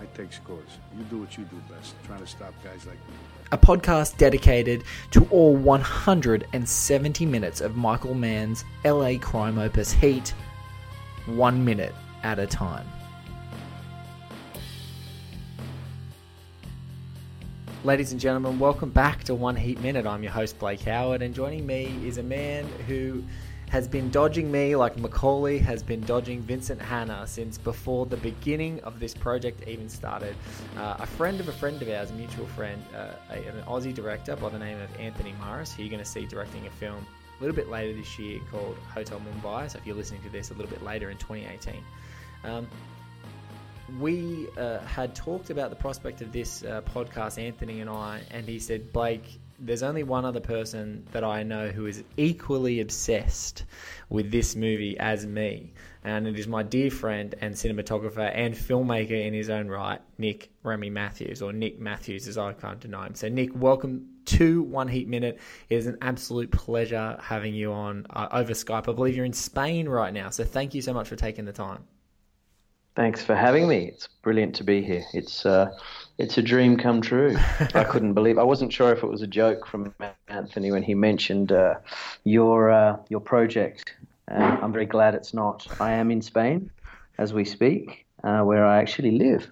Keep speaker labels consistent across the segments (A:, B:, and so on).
A: I take scores. You do what you do best, trying to stop guys like me.
B: A podcast dedicated to all 170 minutes of Michael Mann's LA crime opus Heat, one minute at a time. Ladies and gentlemen, welcome back to One Heat Minute. I'm your host, Blake Howard, and joining me is a man who has been dodging me like McCauley has been dodging Vincent Hanna since before the beginning of this project even started. Uh, a friend of a friend of ours, a mutual friend, uh, a, an Aussie director by the name of Anthony Morris, who you're going to see directing a film a little bit later this year called Hotel Mumbai. So if you're listening to this a little bit later in 2018. Um, we uh, had talked about the prospect of this uh, podcast, Anthony and I, and he said, Blake, there's only one other person that I know who is equally obsessed with this movie as me, and it is my dear friend and cinematographer and filmmaker in his own right, Nick Remy Matthews, or Nick Matthews as I can't deny him. So, Nick, welcome to One Heat Minute. It is an absolute pleasure having you on uh, over Skype. I believe you're in Spain right now, so thank you so much for taking the time.
C: Thanks for having me. It's brilliant to be here. It's uh, it's a dream come true. I couldn't believe. I wasn't sure if it was a joke from Anthony when he mentioned uh, your uh, your project. Uh, I'm very glad it's not. I am in Spain as we speak, uh, where I actually live.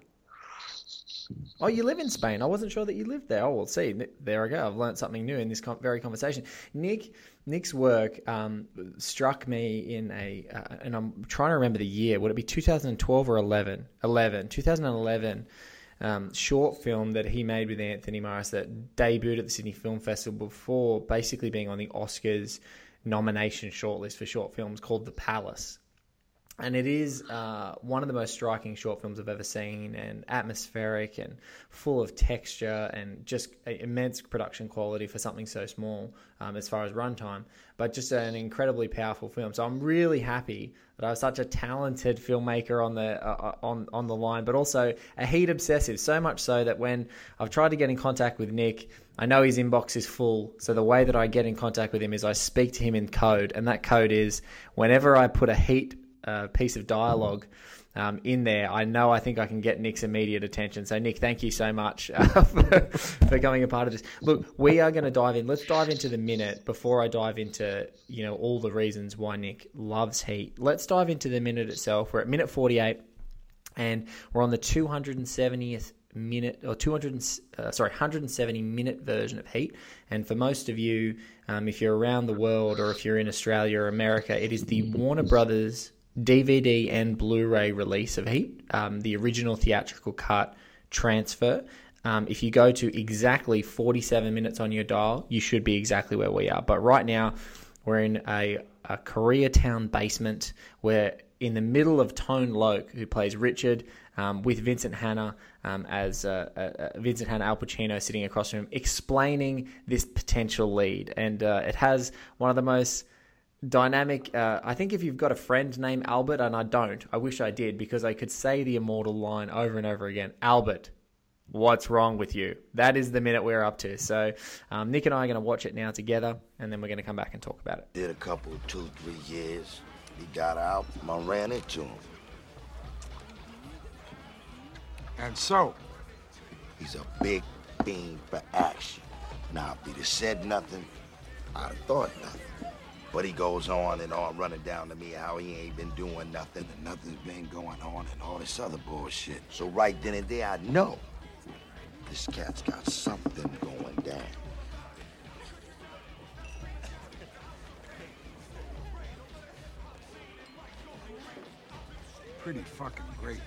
B: Oh, you live in Spain. I wasn't sure that you lived there. Oh, well, see, there I go. I've learned something new in this very conversation. Nick, Nick's work um, struck me in a, uh, and I'm trying to remember the year. Would it be 2012 or 11? 11. 2011. Um, short film that he made with Anthony Morris that debuted at the Sydney Film Festival before basically being on the Oscars nomination shortlist for short films called The Palace and it is uh, one of the most striking short films I've ever seen, and atmospheric and full of texture and just immense production quality for something so small um, as far as runtime, but just an incredibly powerful film. So I'm really happy that I was such a talented filmmaker on the uh, uh, on on the line, but also a heat obsessive. So much so that when I've tried to get in contact with Nick. I know his inbox is full, so the way that I get in contact with him is I speak to him in code, and that code is whenever I put a heat uh, piece of dialogue um, in there, I know I think I can get Nick's immediate attention. So, Nick, thank you so much uh, for, for becoming a part of this. Look, we are going to dive in. Let's dive into the minute before I dive into you know all the reasons why Nick loves Heat. Let's dive into the minute itself. We're at minute forty-eight, and we're on the two hundred and seventieth minute or 200 uh, sorry 170 minute version of heat and for most of you um, if you're around the world or if you're in australia or america it is the warner brothers DVD and Blu-ray release of Heat, um, the original theatrical cut transfer. Um, if you go to exactly 47 minutes on your dial, you should be exactly where we are. But right now, we're in a, a Koreatown basement. We're in the middle of Tone Loc, who plays Richard, um, with Vincent Hanna um, as uh, uh, uh, Vincent Hanna Al Pacino sitting across from him, explaining this potential lead. And uh, it has one of the most dynamic. Uh, I think if you've got a friend named Albert, and I don't, I wish I did because I could say the immortal line over and over again Albert, what's wrong with you? That is the minute we're up to. So um, Nick and I are going to watch it now together, and then we're going to come back and talk about it.
D: Did a couple, two, three years. He got out, I ran into him.
E: And so?
D: He's a big fiend for action. Now, if he'd have said nothing, I'd have thought nothing. But he goes on and on running down to me how he ain't been doing nothing and nothing's been going on and all this other bullshit. So right then and there, I know this cat's got something going down.
E: Pretty fucking great.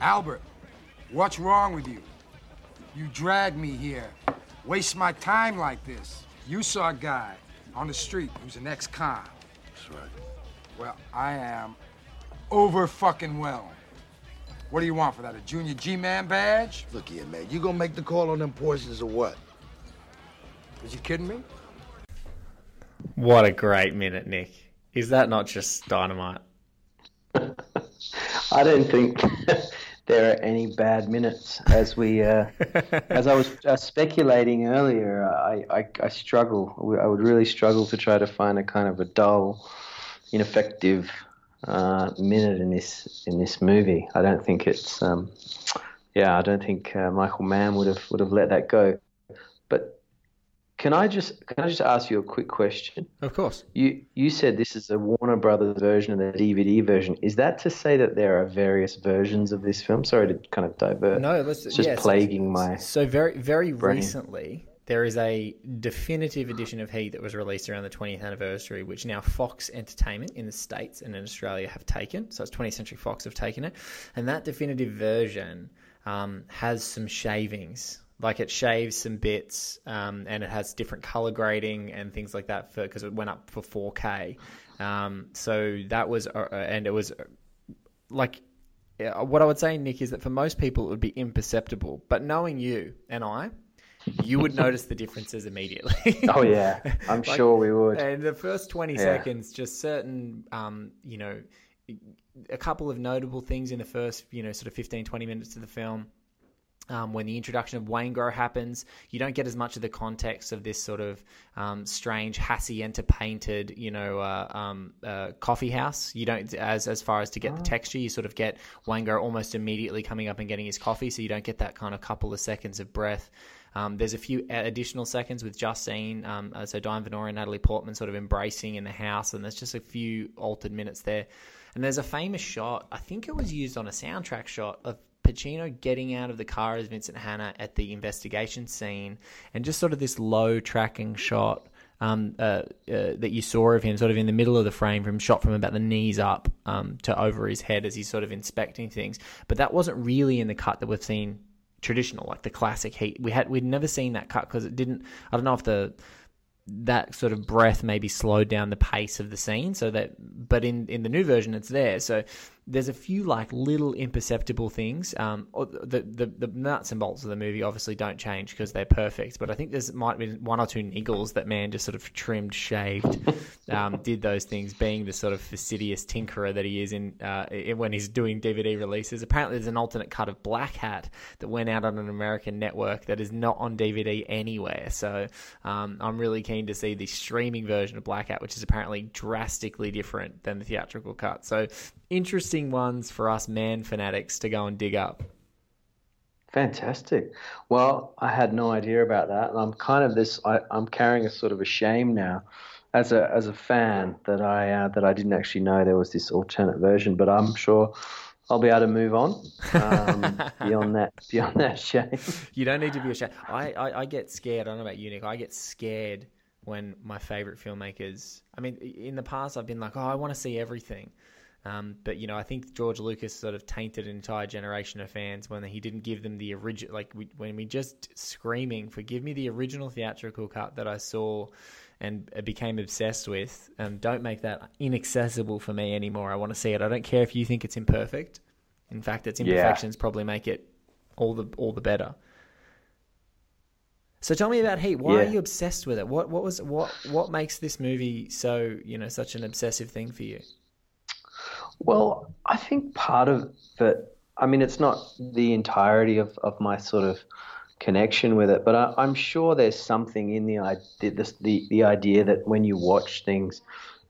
E: Albert, what's wrong with you? You drag me here. Waste my time like this. You saw a guy on the street who's an ex-con.
D: That's right.
E: Well, I am over fucking well. What do you want for that? A junior G-man badge?
D: Look here, man. You gonna make the call on them poisons or what?
E: Was you kidding me?
B: What a great minute, Nick. Is that not just dynamite?
C: I don't think there are any bad minutes. As we, uh, as I was uh, speculating earlier, I, I, I struggle. I would really struggle to try to find a kind of a dull, ineffective uh, minute in this in this movie. I don't think it's. Um, yeah, I don't think uh, Michael Mann would have would have let that go. But can I just can I just ask you a quick question?
B: Of course.
C: You you said this is a Warner Brothers version and the DVD version. Is that to say that there are various versions of this film? Sorry to kind of divert.
B: No, let's
C: it's just
B: yeah, so-
C: plaguing my.
B: So very very
C: brain.
B: recently, there is a definitive edition of Heat that was released around the 20th anniversary, which now Fox Entertainment in the states and in Australia have taken. So it's 20th Century Fox have taken it, and that definitive version um, has some shavings. Like it shaves some bits, um, and it has different color grading and things like that for because it went up for 4K. Um, so that was, uh, uh, and it was uh, like yeah, what I would say, Nick, is that for most people it would be imperceptible. But knowing you and I, you would notice the differences immediately.
C: Oh yeah, I'm
B: Like,
C: sure we would.
B: And the first 20
C: Yeah.
B: seconds, just certain, um, you know, a couple of notable things in the first, you know, sort of 15, 20 minutes of the film. Um, when the introduction of Waingro happens, you don't get as much of the context of this sort of um, strange hacienda painted, you know, uh, um, uh, coffee house. You don't, as as far as to get the texture, you sort of get Waingro almost immediately coming up and getting his coffee, so you don't get that kind of couple of seconds of breath. Um, there's a few additional seconds with Justine, um, uh, so Diane Venora and Natalie Portman sort of embracing in the house, and there's just a few altered minutes there. And there's a famous shot, I think it was used on a soundtrack shot of Pacino getting out of the car as Vincent Hanna at the investigation scene, and just sort of this low tracking shot um, uh, uh, that you saw of him, sort of in the middle of the frame, from shot from about the knees up um, to over his head as he's sort of inspecting things. But that wasn't really in the cut that we've seen traditional, like the classic Heat. We had we'd never seen that cut because it didn't. I don't know if the that sort of breath maybe slowed down the pace of the scene so that but in in the new version it's there so there's a few like little imperceptible things. Um the the, the nuts and bolts of the movie obviously don't change because they're perfect but i think there's might be one or two niggles that man just sort of trimmed shaved um did those things being the sort of fastidious tinkerer that he is in uh in- when he's doing dvd releases. Apparently there's an alternate cut of black hat that went out on an american network that is not on dvd anywhere. So um i'm really keen to see the streaming version of black hat which is apparently drastically different than the theatrical cut. So interesting ones for us man fanatics to go and dig up
C: Fantastic. Well, I had no idea about that, and I'm kind of this. I, I'm carrying a sort of a shame now, as a as a fan that I uh, that I didn't actually know there was this alternate version. But I'm sure I'll be able to move on um, beyond that beyond that shame.
B: You don't need to be ashamed. I, I, I get scared. I don't know about you, Nick. I get scared when my favorite filmmakers. I mean, in the past, I've been like, oh, I want to see everything. Um, but you know, I think George Lucas sort of tainted an entire generation of fans when he didn't give them the original. Like we, when we just screaming for, "Give me the original theatrical cut that I saw." And became obsessed with. Um, don't make that inaccessible for me anymore. I want to see it. I don't care if you think it's imperfect. In fact, its
C: Yeah.
B: imperfections probably make it all the all the better. So tell me about Heat. Why are you obsessed with it? What what was what what makes this movie so you know such an obsessive thing for you?
C: Well, I think part of it, I mean, it's not the entirety of, of my sort of connection with it, but I, I'm sure there's something in the idea, the, the idea that when you watch things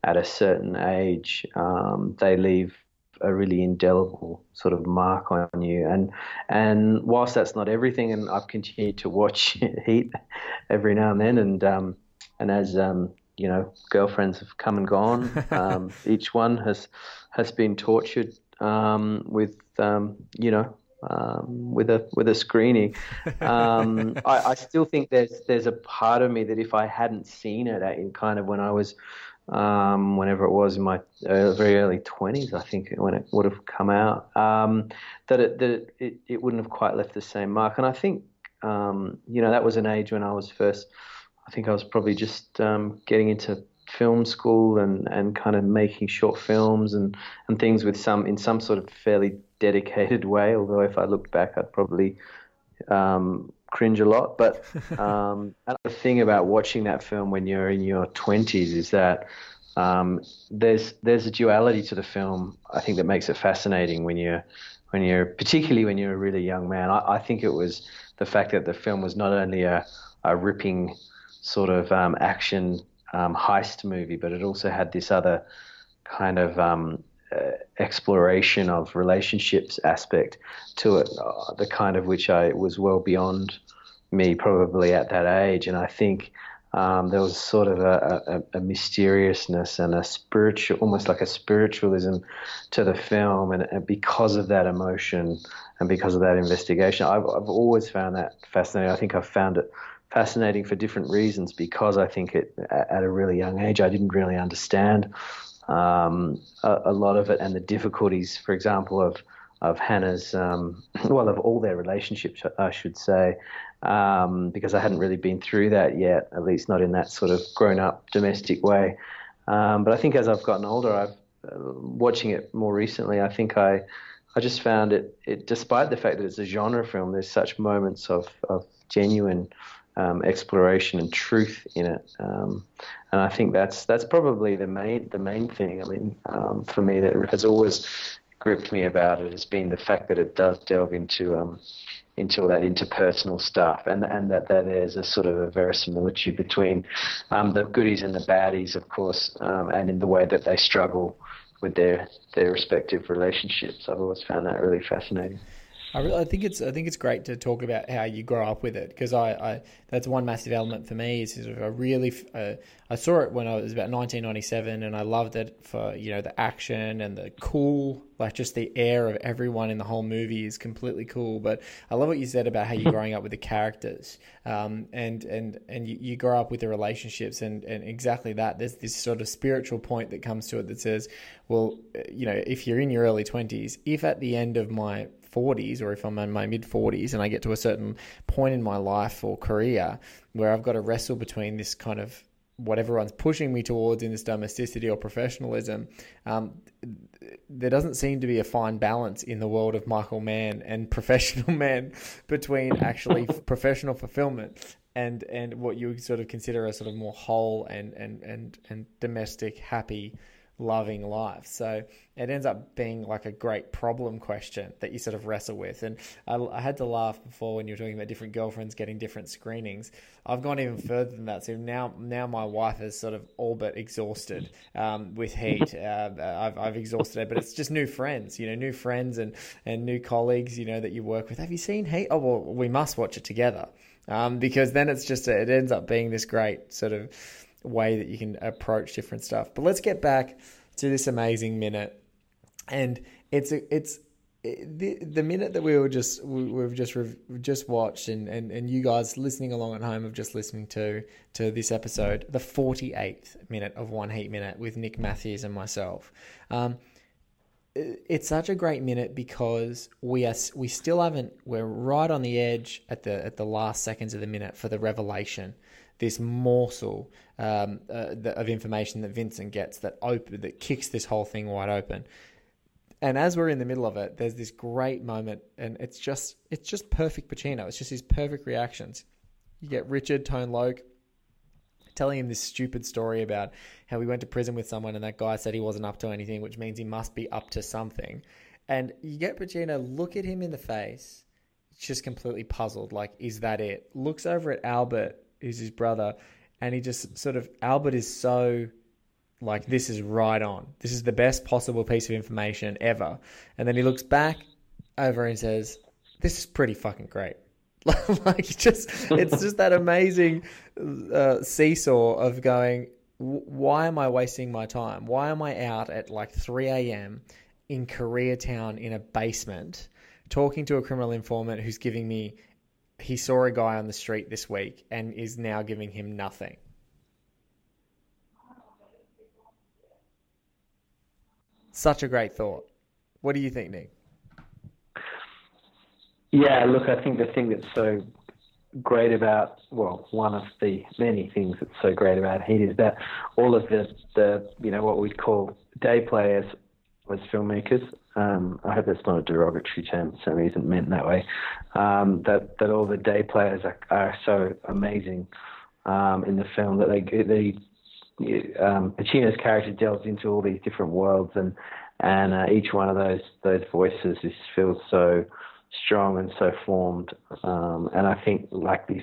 C: at a certain age, um, they leave a really indelible sort of mark on you. And and whilst that's not everything, and I've continued to watch Heat every now and then, and um, and as um, you know, girlfriends have come and gone. Um, each one has has been tortured um, with um, you know um, with a with a screening. Um, I, I still think there's there's a part of me that if I hadn't seen it at, in kind of when I was um, whenever it was in my uh, very early twenties, I think when it would have come out, um, that it that it, it, it wouldn't have quite left the same mark. And I think um, you know that was an age when I was first. I think I was probably just um, getting into film school and, and kind of making short films and, and things with some in some sort of fairly dedicated way. Although if I looked back, I'd probably um, cringe a lot. But um, another thing about watching that film when you're in your 20s is that um, there's there's a duality to the film. I think that makes it fascinating when you're when you're particularly when you're a really young man. I, I think it was the fact that the film was not only a, a ripping sort of um, action um, heist movie, but it also had this other kind of um, uh, exploration of relationships aspect to it, uh, the kind of which I was well beyond me probably at that age. And I think um, there was sort of a, a, a, mysteriousness and a spiritual, almost like a spiritualism to the film. And, and, because of that emotion and because of that investigation, I've, I've always found that fascinating. I think I've found it fascinating for different reasons because I think it, at a really young age, I didn't really understand um, a, a, lot of it and the difficulties, for example, of of Hanna's, um, well, of all their relationships, I should say, um, because I hadn't really been through that yet, at least not in that sort of grown up domestic way. Um, but I think as I've gotten older, I've uh, watching it more recently. I think I I just found it, it, despite the fact that it's a genre film, there's such moments of, of genuine um, exploration and truth in it. Um, and I think that's that's probably the main the main thing. I mean, um, for me, that has always gripped me about it has been the fact that it does delve into um, into all that interpersonal stuff, and and that, that there's a sort of a verisimilitude between um, the goodies and the baddies, of course, um, and in the way that they struggle with their their respective relationships. I've always found that really fascinating.
B: I, really, I think it's I think it's great to talk about how you grow up with it because I, I that's one massive element for me is I really uh, I saw it when I was about 1997 and I loved it for you know the action and the cool like just the air of everyone in the whole movie is completely cool but I love what you said about how you're growing up with the characters um, and and and you, you grow up with the relationships and and exactly that. There's this sort of spiritual point that comes to it that says well you know if you're in your early 20s if at the end of my 40s or if I'm in my mid 40s and I get to a certain point in my life or career where I've got to wrestle between this kind of what everyone's pushing me towards in this domesticity or professionalism, um, there doesn't seem to be a fine balance in the world of Michael Mann and professional man between actually professional fulfillment and and what you would sort of consider a sort of more whole and and and and domestic happy loving life. So it ends up being like a great problem question that you sort of wrestle with. And I, I, had to laugh before when you were talking about different girlfriends getting different screenings. I've gone even further than that. So now, now my wife is sort of all but exhausted um, with heat. Uh, I've, I've exhausted her, but it's just new friends, you know, new friends and, and new colleagues, you know, that you work with. Have you seen Heat? Oh, well, we must watch it together. Um, because then it's just, a, it ends up being this great sort of way that you can approach different stuff. But let's get back to this amazing minute, and it's it's the the minute that we were just we, have just we've just watched and, and and you guys listening along at home have just listening to to this episode the 48th minute of one heat minute with Nick Matthews and myself um, it's such a great minute because we are we still haven't we're right on the edge at the at the last seconds of the minute for the revelation this morsel um, uh, of information that Vincent gets that open that kicks this whole thing wide open. And as we're in the middle of it, there's this great moment, and it's just it's just perfect Pacino. It's just his perfect reactions. You get Richard Tone Loc telling him this stupid story about how he went to prison with someone, and that guy said he wasn't up to anything, which means he must be up to something. And you get Pacino look at him in the face, just completely puzzled, like, is that it? Looks over at Albert who's his brother, and he just sort of Albert is so like this is right on. This is the best possible piece of information ever. And then he looks back over and says, "This is pretty fucking great." like just it's just that amazing uh, seesaw of going. Why am I wasting my time? Why am I out at like 3 a.m. in Koreatown in a basement talking to a criminal informant who's giving me he saw a guy on the street this week and is now giving him nothing. Such a great thought. What do you think, Nick?
C: Yeah, look, I think the thing that's so great about well, one of the many things that's so great about Heat is that all of the the you know what we'd call day players as filmmakers Um, I hope that's not a derogatory term. It certainly isn't meant that way. Um, that that all the day players are, are so amazing um, in the film that they they um, Pacino's character delves into all these different worlds and and uh, each one of those those voices just feels so strong and so formed. Um, and I think like this,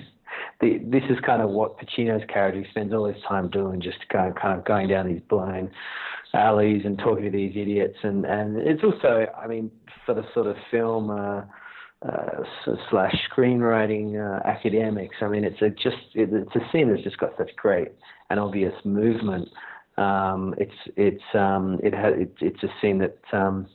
C: the, this is kind of what Pacino's character spends all his time doing, just kind of, kind of going down these blind alleys and talking to these idiots. And and it's also, I mean, for the sort of film. Uh, uh, slash screenwriting uh, academics. I mean, it's a just it, it's a scene that's just got such great and obvious movement. Um, it's it's um, it ha- it, it's a scene that um,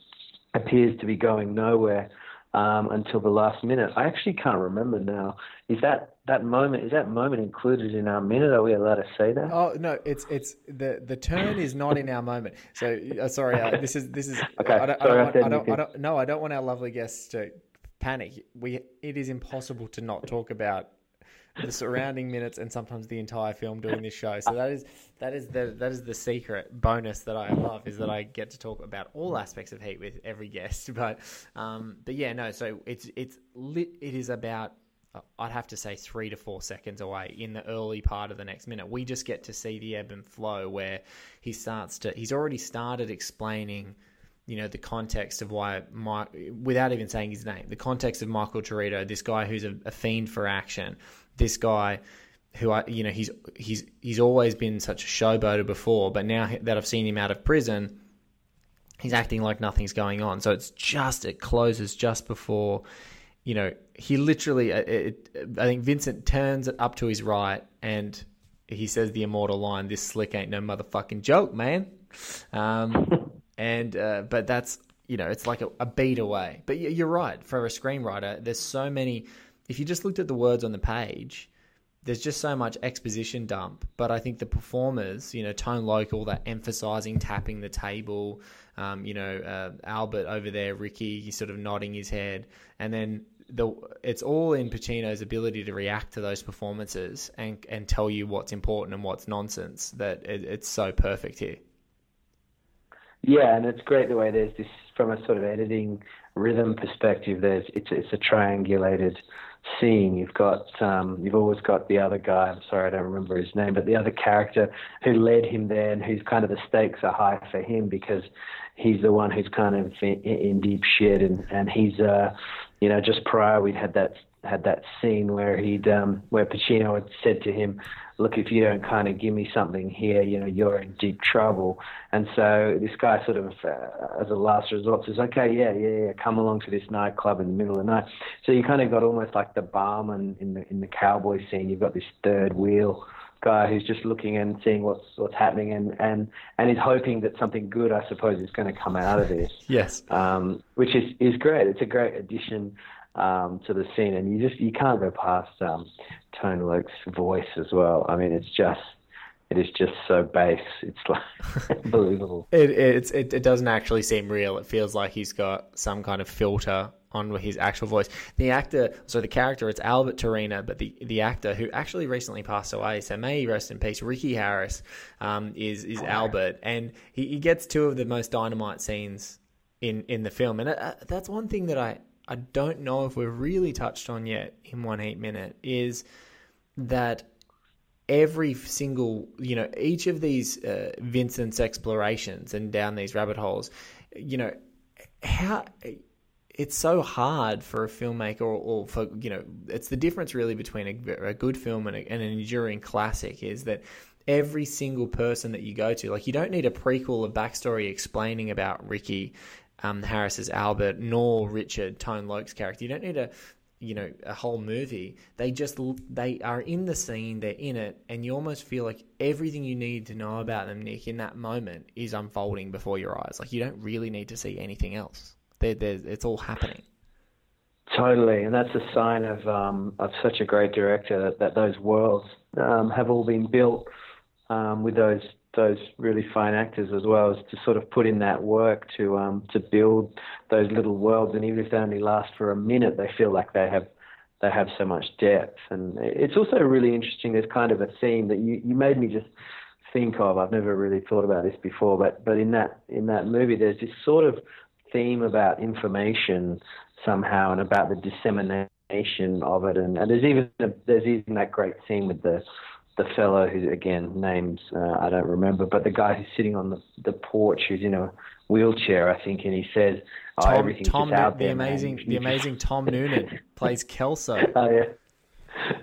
C: appears to be going nowhere um, until the last minute. I actually can't remember now. Is that that moment? Is that moment included in our minute? Are we allowed to say that?
B: Oh no, it's it's the the turn is not in our moment. So uh, sorry, uh, this is this is.
C: okay.
B: I don't, I don't,
C: I
B: want, I don't, I don't, no, I don't want our lovely guests to panic. We it is impossible to not talk about the surrounding minutes and sometimes the entire film doing this show. So that is that is the that is the secret bonus that I love is that I get to talk about all aspects of Heat with every guest. But um, but yeah, no. So it's it's lit. It is about. I'd have to say three to four seconds away in the early part of the next minute. We just get to see the ebb and flow where he starts to. He's already started explaining you know the context of why my without even saying his name the context of michael Torito, this guy who's a, a fiend for action this guy who I you know he's he's he's always been such a showboater before but now that i've seen him out of prison he's acting like nothing's going on so it's just it closes just before you know he literally it, it, i think vincent turns it up to his right and he says the immortal line this slick ain't no motherfucking joke man um, and uh, but that's you know it's like a, a beat away. But you're right for a screenwriter. There's so many. If you just looked at the words on the page, there's just so much exposition dump. But I think the performers, you know, Tone Loc, that emphasizing tapping the table, um, you know, uh, Albert over there, Ricky, he's sort of nodding his head, and then the it's all in Pacino's ability to react to those performances and and tell you what's important and what's nonsense. That it, it's so perfect here.
C: Yeah, and it's great the way there's this from a sort of editing rhythm perspective. There's it's it's a triangulated scene. You've got um, you've always got the other guy. I'm sorry, I don't remember his name, but the other character who led him there, and who's kind of the stakes are high for him because he's the one who's kind of in, in deep shit, and and he's uh, you know, just prior we'd had that had that scene where he'd um, where Pacino had said to him, "Look, if you don't kind of give me something here, you know, you're in deep trouble." And so this guy sort of, uh, as a last resort, says, "Okay, yeah, yeah, yeah, come along to this nightclub in the middle of the night." So you kind of got almost like the barman in the in the cowboy scene. You've got this third wheel guy who's just looking and seeing what's what's happening and and and is hoping that something good, I suppose, is going to come out of this.
B: Yes.
C: Um, which is is great. It's a great addition um, to the scene, and you just you can't go past um, Tone Loc's voice as well. I mean, it's just it is just so bass. It's like unbelievable.
B: It, it's it, it doesn't actually seem real. It feels like he's got some kind of filter on his actual voice. The actor, so the character, it's Albert Torena, but the the actor who actually recently passed away, so may he rest in peace. Ricky Harris um, is is Albert, and he, he gets two of the most dynamite scenes in in the film, and uh, that's one thing that I I don't know if we've really touched on yet in one heat minute is that every single you know each of these uh, Vincent's explorations and down these rabbit holes, you know how it's so hard for a filmmaker or, or, for you know it's the difference really between a, a good film and, a, and, an enduring classic is that every single person that you go to like you don't need a prequel of backstory explaining about ricky um, harris's albert nor richard tone loc's character. You don't need a you know a whole movie. They just they are in the scene they're in it and you almost feel like everything you need to know about them nick in that moment is unfolding before your eyes. Like you don't really need to see anything else they're, they're, it's all happening.
C: Totally, and that's a sign of um, of such a great director that, that those worlds um, have all been built um, with those those really fine actors as well as to sort of put in that work to um, to build those little worlds, and even if they only last for a minute, they feel like they have they have so much depth. And it's also really interesting. There's kind of a theme that you you made me just think of. I've never really thought about this before, but but in that in that movie, there's this sort of theme about information somehow and about the dissemination of it. And, and there's even a, there's even that great scene with the the fellow who again names uh, I don't remember, but the guy who's sitting on the the porch who's in a wheelchair, I think, and he says, oh,
B: Tom,
C: everything's
B: Tom
C: just out
B: the
C: there,
B: amazing, the amazing Tom Noonan plays Kelso.
C: Oh yeah.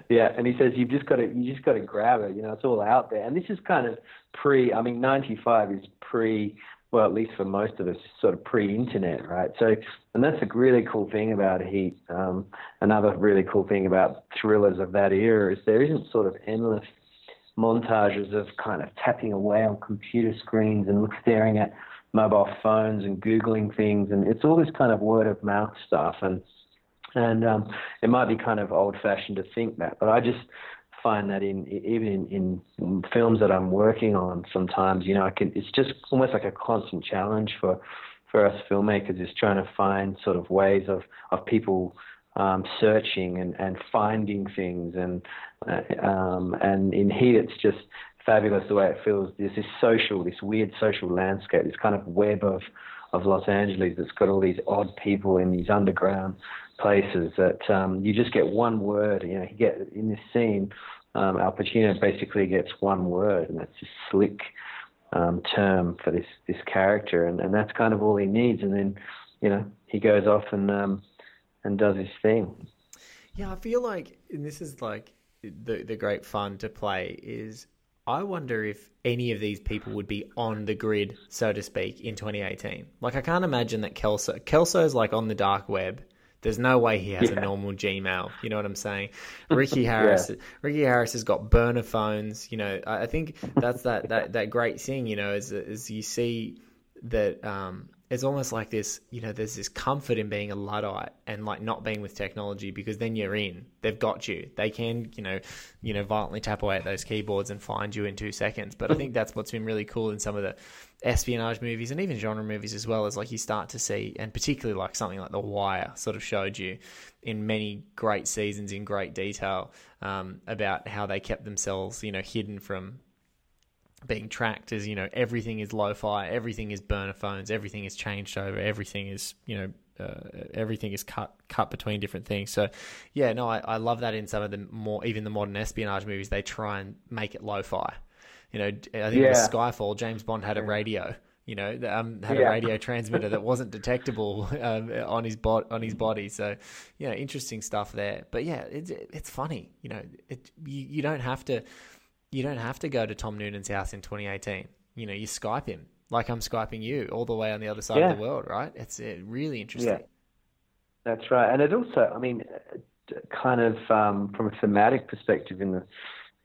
C: Yeah, and he says you've just got to you just got to grab it. You know, it's all out there. And this is kind of pre. I mean, '95 is pre. Well, at least for most of us, sort of pre-internet, right? So, and that's a really cool thing about Heat. Um, another really cool thing about thrillers of that era is there isn't sort of endless montages of kind of tapping away on computer screens and staring at mobile phones and googling things, and it's all this kind of word of mouth stuff. And and um, it might be kind of old fashioned to think that, but I just find that in even in, in films that I'm working on, sometimes you know I can. It's just almost like a constant challenge for for us filmmakers is trying to find sort of ways of of people um, searching and, and finding things and uh, um, and in Heat it's just fabulous the way it feels. There's this social, this weird social landscape, this kind of web of of Los Angeles that's got all these odd people in these underground places that um, you just get one word. You know, you get in this scene, um, Al Pacino basically gets one word, and that's this slick um, term for this this character, and, and that's kind of all he needs. And then, you know, he goes off and um, and does his thing.
B: Yeah, I feel like, this is like the the great fun to play is. I wonder if any of these people would be on the grid, so to speak, in 2018. Like, I can't imagine that Kelso Kelso's like on the dark web. There's no way he has
C: Yeah.
B: a normal Gmail. You know what I'm saying? Ricky Harris, Ricky Harris has got burner phones. You know, I I think that's that that that great thing. You know, is is you see that um, it's almost like this. You know, there's this comfort in being a luddite and like not being with technology because then you're in. They've got you. They can, you know, you know, violently tap away at those keyboards and find you in two seconds. But I think that's what's been really cool in some of the espionage movies and even genre movies as well. Is like you start to see, and particularly like something like The Wire sort of showed you in many great seasons in great detail um, about how they kept themselves, you know, hidden from being tracked as you know everything is lo-fi everything is burner phones everything is changed over everything is you know uh, everything is cut cut between different things. So yeah no I, I love that in some of the more even the modern espionage movies they try and make it lo-fi. You know i think it was skyfall james bond had a radio you know um, had a radio transmitter that wasn't detectable um, on his bot on his body. So you know interesting stuff there. But yeah it's it's funny you know it you, you don't have to you don't have to go to Tom Noonan's house in 2018. You know, you Skype him like I'm Skyping you all the way on the other side
C: Yeah.
B: of the world, right? It's uh, really interesting.
C: Yeah. That's right, and it also, I mean, kind of um, from a thematic perspective in the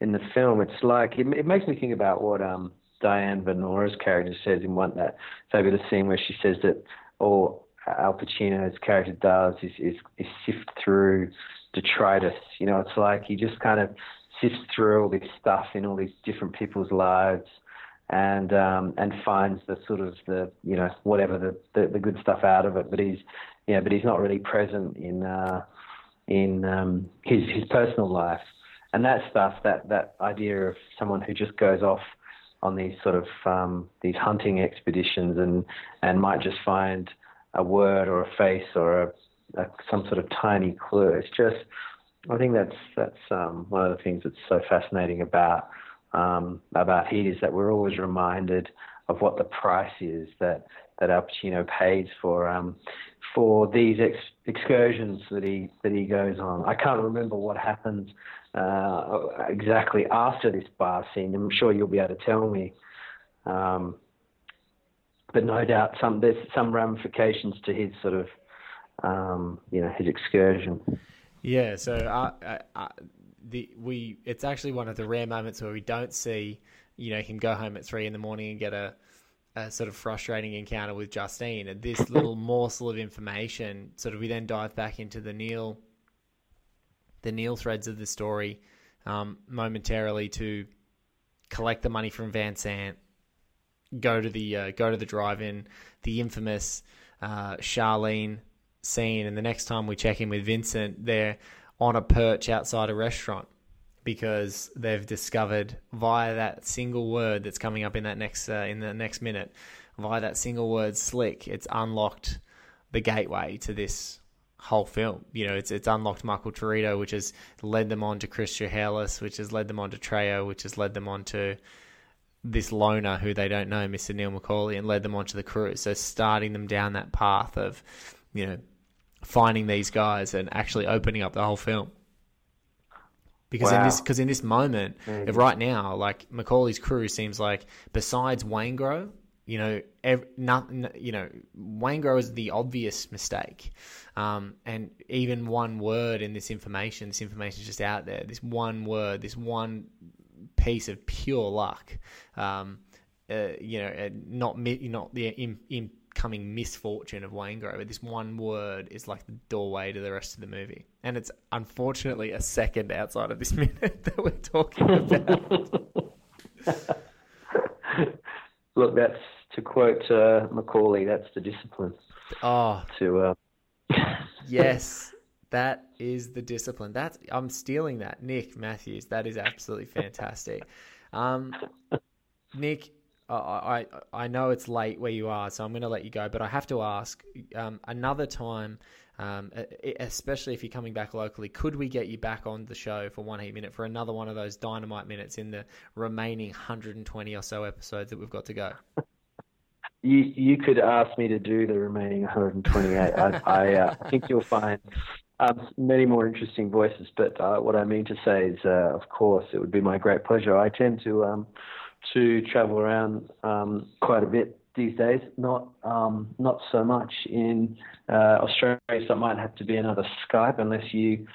C: in the film, it's like it, it makes me think about what um, Diane Venora's character says in one that fabulous scene where she says that all Al Pacino's character does is, is, is sift through detritus. You know, it's like he just kind of sifts through all this stuff in all these different people's lives and um, and finds the sort of the you know whatever the, the, the good stuff out of it. But he's yeah, but he's not really present in uh, in um, his his personal life. And that stuff, that that idea of someone who just goes off on these sort of um, these hunting expeditions and and might just find a word or a face or a, a some sort of tiny clue. It's just I think that's that's um, one of the things that's so fascinating about um, about Heat is that we're always reminded of what the price is that that Al Pacino pays for um, for these ex- excursions that he that he goes on. I can't remember what happens uh, exactly after this bar scene. I'm sure you'll be able to tell me. Um, but no doubt some there's some ramifications to his sort of um, you know his excursion.
B: Yeah, so uh, uh, uh, the we it's actually one of the rare moments where we don't see you know him go home at three in the morning and get a, a sort of frustrating encounter with Justine. And this little morsel of information, sort of, we then dive back into the Neil, the Neil threads of the story, um, momentarily to collect the money from Van Zant, go to the uh, go to the drive-in, the infamous uh, Charlene scene, and the next time we check in with Vincent, they're on a perch outside a restaurant because they've discovered via that single word that's coming up in that next uh, in the next minute, via that single word "slick," it's unlocked the gateway to this whole film. You know, it's it's unlocked Michael Torito, which has led them on to Chris Shiherlis, which has led them on to Trejo, which has led them on to this loner who they don't know, Mr. Neil McCauley, and led them onto the crew. So starting them down that path of, you know, finding these guys and actually opening up the whole film. Because in this, because in this moment, of right now, like McCauley's crew seems like besides Waingro, you know, ev- not, you know, Waingro is the obvious mistake, um, and even one word in this information, this information is just out there. This one word, this one piece of pure luck, um, uh, you know, not not the in, incoming misfortune of Waingro, but this one word is like the doorway to the rest of the movie, and it's unfortunately a second outside of this minute that we're talking about.
C: Look, that's to quote uh, McCauley. That's the discipline
B: oh,
C: to. Uh,
B: yes, that is the discipline. That's I'm stealing that, Nick Matthews. That is absolutely fantastic. Um, Nick, I, I know it's late where you are, so I'm going to let you go. But I have to ask um, another time. Um, especially if you're coming back locally, could we get you back on the show for one heat minute for another one of those dynamite minutes in the remaining 120 or so episodes that we've got to go?
C: you you could ask me to do the remaining 128. I I, uh, think you'll find um, many more interesting voices. But uh, what I mean to say is, uh, of course, it would be my great pleasure. I tend to um, to travel around um, quite a bit these days. Not um, not so much in uh, Australia, so it might have to be another Skype unless you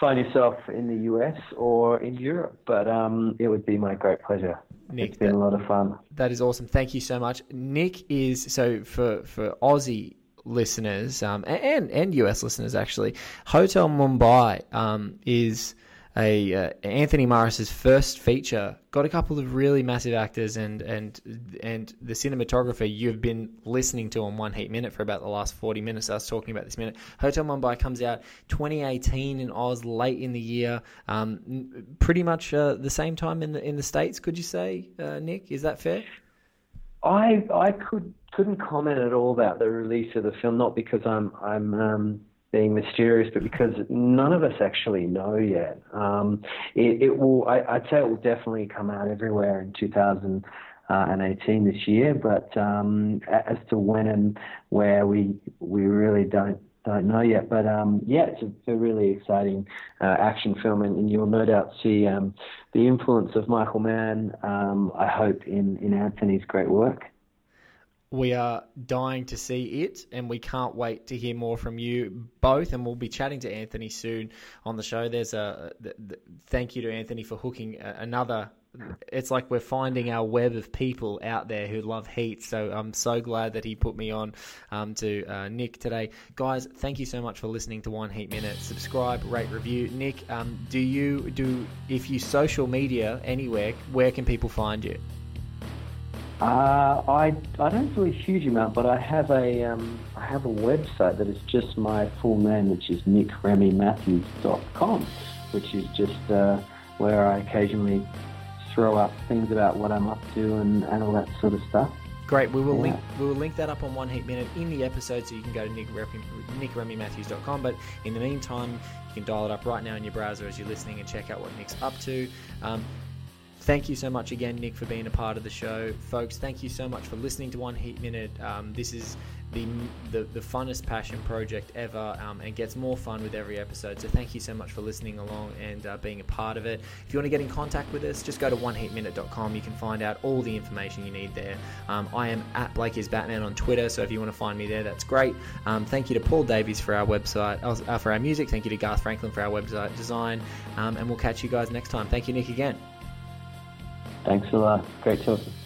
C: find yourself in the US or in Europe. But um, it would be my great pleasure.
B: Nick,
C: it's been
B: that-
C: a lot of fun.
B: That is awesome. Thank you so much. Nick is so for for Aussie listeners um, and and US listeners actually. Hotel Mumbai um, is a uh, Anthony Morris's first feature. Got a couple of really massive actors and and and the cinematographer you've been listening to on One Heat Minute for about the last forty minutes. I was talking about this minute. Hotel Mumbai comes out 2018 in Oz, late in the year. Um, pretty much uh, the same time in the in the states. Could you say, uh, Nick? Is that fair?
C: I I could couldn't comment at all about the release of the film, not because I'm I'm um, being mysterious, but because none of us actually know yet. Um, it, it will I, I'd say it will definitely come out everywhere in 2018 this year, but um, as to when and where we we really don't don't know yet. But um, yeah, it's a, a really exciting uh, action film, and, and you'll no doubt see um, the influence of Michael Mann. Um, I hope in in Anthony's great work.
B: We are dying to see it, and we can't wait to hear more from you both. And we'll be chatting to Anthony soon on the show. There's a th- th- thank you to Anthony for hooking another. It's like we're finding our web of people out there who love Heat. So I'm so glad that he put me on um, to uh, Nick today, guys. Thank you so much for listening to One Heat Minute. Subscribe, rate, review. Nick, um, do you do if you social media anywhere? Where can people find you?
C: Uh, I I don't do a huge amount, but I have a um, I have a website that is just my full name, which is nickremymatthews.com, which is just uh, where I occasionally throw up things about what I'm up to and, and all that sort of stuff.
B: Great. We will
C: Yeah.
B: link we will link that up on One Heat Minute in the episode, so you can go to Nick nickremymatthews.com. But in the meantime, you can dial it up right now in your browser as you're listening and check out what Nick's up to. Um, Thank you so much again, Nick, for being a part of the show, folks. Thank you so much for listening to One Heat Minute. Um, this is the, the the funnest passion project ever, um, and gets more fun with every episode. So thank you so much for listening along and uh, being a part of it. If you want to get in contact with us, just go to oneheatminute.com. You can find out all the information you need there. Um, I am at Blake is Batman on Twitter, so if you want to find me there, that's great. Um, thank you to Paul Davies for our website, uh, for our music. Thank you to Garth Franklin for our website design, um, and we'll catch you guys next time. Thank you, Nick, again.
C: Thanks a lot. Great talking.